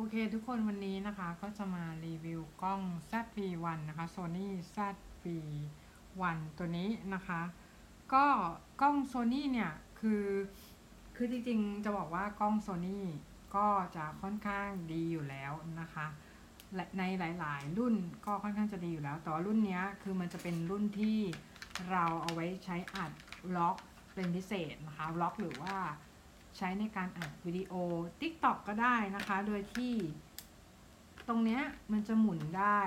โอเคทุกคนวันนี้นะคะก็จะมารีวิวกล้อง ZV-1 นะคะ Sony ZV-1 ตัวนี้นะคะ ก็กล้อง Sony เนี่ยคือคือจริงๆจะบอกว่ากล้อง Sony ก็จะค่อนข้างดีอยู่แล้วนะคะในหลายๆ รุ่นก็ค่อนข้างจะดีอยู่แล้ว แต่ว่ารุ่นนี้คือมันจะเป็นรุ่นที่เราเอาไว้ใช้อัดล็อกเป็นพิเศษนะคะล็อกหรือว่า ใช้ในการอัดวิดีโอ TikTok ก็ได้นะคะ โดยที่ ตรงเนี้ยมันจะหมุนได้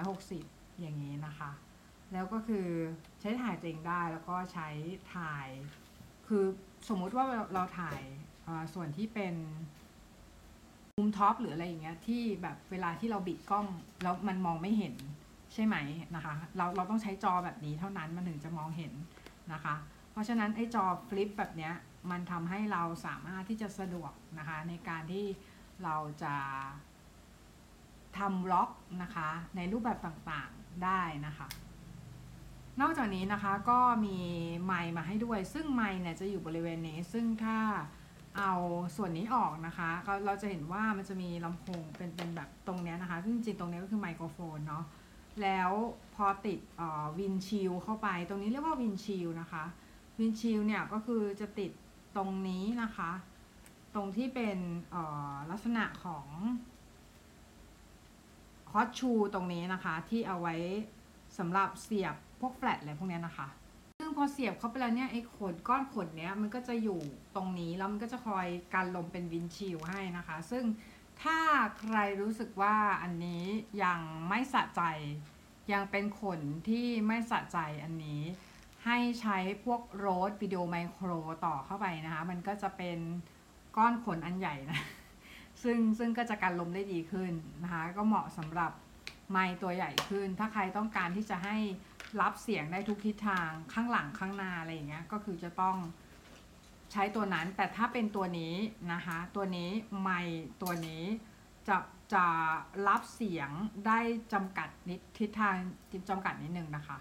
360 อย่างนี้นะคะ แล้วก็คือใช้ถ่ายตัวเองได้แล้วก็ใช้ถ่าย คือสมมุติว่าเราถ่ายส่วนที่เป็นมุมท็อปหรืออะไรอย่างเงี้ยที่แบบเวลาที่เราบิดกล้องแล้วมันมองไม่เห็นใช่ไหมนะคะ เราเราต้องใช้จอแบบนี้เท่านั้นมันถึงจะมองเห็นนะคะ ราะฉะนั้นไอ้จอฟลิปแบบเนี้ยมันทำให้เราสามารถที่จะสะดวกนะคะในการที่เราจะทำล็อกนะคะในรูปแบบต่างๆได้นะคะ นอกจากนี้นะคะก็มีไมค์มาให้ด้วย ซึ่งไมค์เนี่ยจะอยู่บริเวณนี้ ซึ่งถ้าเอาส่วนนี้ออกนะคะก็เราจะเห็นว่ามันจะมีลำโพงเป็นเป็นแบบตรงเนี้ยนะคะซึ่งจริงๆตรงนี้ก็คือไมโครโฟนเนาะแล้วพอติด windshield เข้าไป ตรงนี้เรียกว่า windshield นะคะ windshield เนี่ยก็คือจะติดตรงนี้นะคะ ตรงที่เป็นลักษณะของ hot shoe ตรงนี้นะคะ ที่เอาไว้สำหรับเสียบพวกแฟลชอะไรพวกนี้นะคะ ซึ่งพอเสียบเข้าไปแล้วเนี่ยไอ้ขนก้อนขนเนี้ยมันก็จะอยู่ตรงนี้แล้วมันก็จะคอยกันลมเป็น windshield ให้นะคะ ซึ่งถ้าใครรู้สึกว่าอันนี้ยังไม่สะใจ ยังเป็นขนที่ไม่สะใจอันนี้ ให้ใช้พวกโรดวิดีโอไมโครต่อเข้าไปนะคะ มันก็จะเป็นก้อนขนอันใหญ่นะ ซึ่งซึ่งก็จะกันลมได้ดีขึ้นนะคะ ก็เหมาะสำหรับไมตัวใหญ่ขึ้น ถ้าใครต้องการที่จะให้รับเสียงได้ทุกทิศทางข้างหลังข้างหน้าอะไรอย่างเงี้ย ก็คือจะต้องใช้ตัวนั้น แต่ถ้าเป็นตัวนี้นะคะ ตัวนี้ไมตัวนี้จะจะรับเสียงได้จำกัดนิดทิศทางจำกัดนิดนึงนะคะ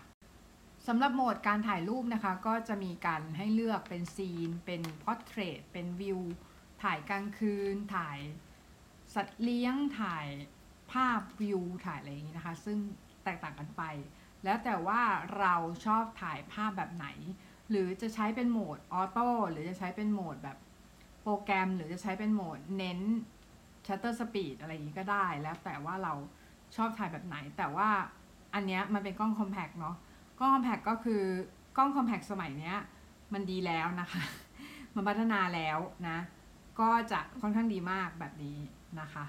สำหรับโหมดการถ่ายรูปนะคะ ก็จะมีการให้เลือกเป็นซีน เป็นพอร์เทรตเป็นวิว ถ่ายกลางคืน ถ่ายสัตว์เลี้ยง ถ่ายภาพวิว ถ่ายอะไรอย่างนี้นะคะ ซึ่งแตกต่างกันไป แล้วแต่ว่าเราชอบถ่ายภาพแบบไหน หรือจะใช้เป็นโหมด auto หรือจะใช้เป็นโหมดแบบโปรแกรม หรือจะใช้เป็นโหมดเน้น shutter speed อะไรอย่างนี้ก็ได้ แล้วแต่ว่าเราชอบถ่ายแบบไหน แต่ว่าอันเนี้ยมันเป็นกล้อง compact เนาะ กล้อง compact ก็คือกล้อง compact สมัยเนี้ยมันดีแล้วนะคะ มันพัฒนาแล้วนะ ก็จะค่อนข้างดีมากแบบนี้นะคะ